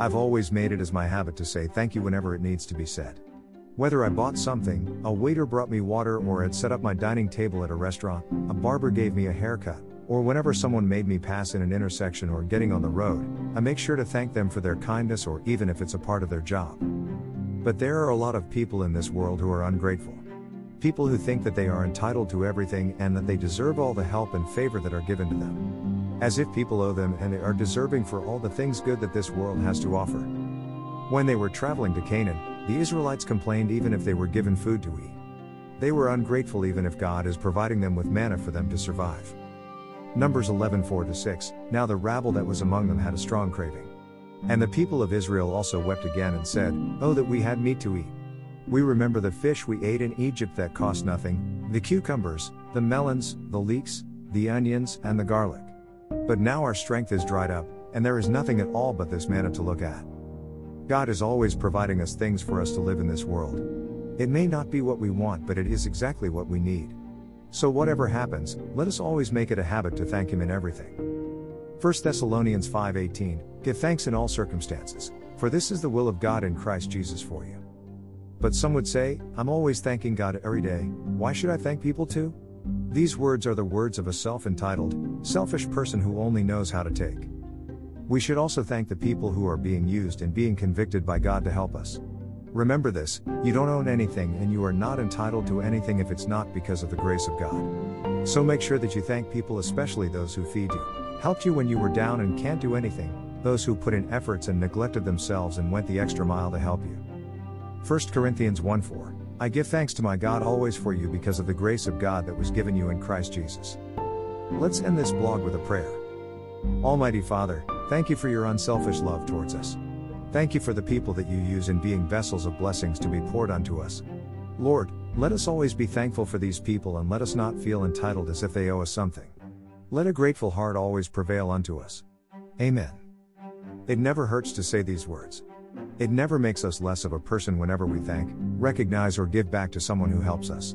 I've always made it as my habit to say thank you whenever it needs to be said. Whether I bought something, a waiter brought me water, or had set up my dining table at a restaurant, a barber gave me a haircut, or whenever someone made me pass in an intersection or getting on the road, I make sure to thank them for their kindness or even if it's a part of their job. But there are a lot of people in this world who are ungrateful. People who think that they are entitled to everything and that they deserve all the help and favor that are given to them. As if people owe them and they are deserving for all the things good that this world has to offer. When they were traveling to Canaan, the Israelites complained even if they were given food to eat. They were ungrateful even if God is providing them with manna for them to survive. Numbers 11 4 6 Now the rabble that was among them had a strong craving. And the people of Israel also wept again and said, Oh, that we had meat to eat. We remember the fish we ate in Egypt that cost nothing, the cucumbers, the melons, the leeks, the onions, and the garlic. But now our strength is dried up, and there is nothing at all but this manna to look at. God is always providing us things for us to live in this world. It may not be what we want, but it is exactly what we need. So, whatever happens, let us always make it a habit to thank Him in everything. 1 Thessalonians 5:18 Give thanks in all circumstances, for this is the will of God in Christ Jesus for you. But some would say, I'm always thanking God every day, why should I thank people too? These words are the words of a self entitled, selfish person who only knows how to take. We should also thank the people who are being used and being convicted by God to help us. Remember this you don't own anything and you are not entitled to anything if it's not because of the grace of God. So make sure that you thank people, especially those who feed you, helped you when you were down and can't do anything, those who put in efforts and neglected themselves and went the extra mile to help you. 1 Corinthians 1 4 I give thanks to my God always for you because of the grace of God that was given you in Christ Jesus. Let's end this blog with a prayer. Almighty Father, Thank you for your unselfish love towards us. Thank you for the people that you use in being vessels of blessings to be poured unto us. Lord, let us always be thankful for these people and let us not feel entitled as if they owe us something. Let a grateful heart always prevail unto us. Amen. It never hurts to say these words. It never makes us less of a person whenever we thank, recognize, or give back to someone who helps us.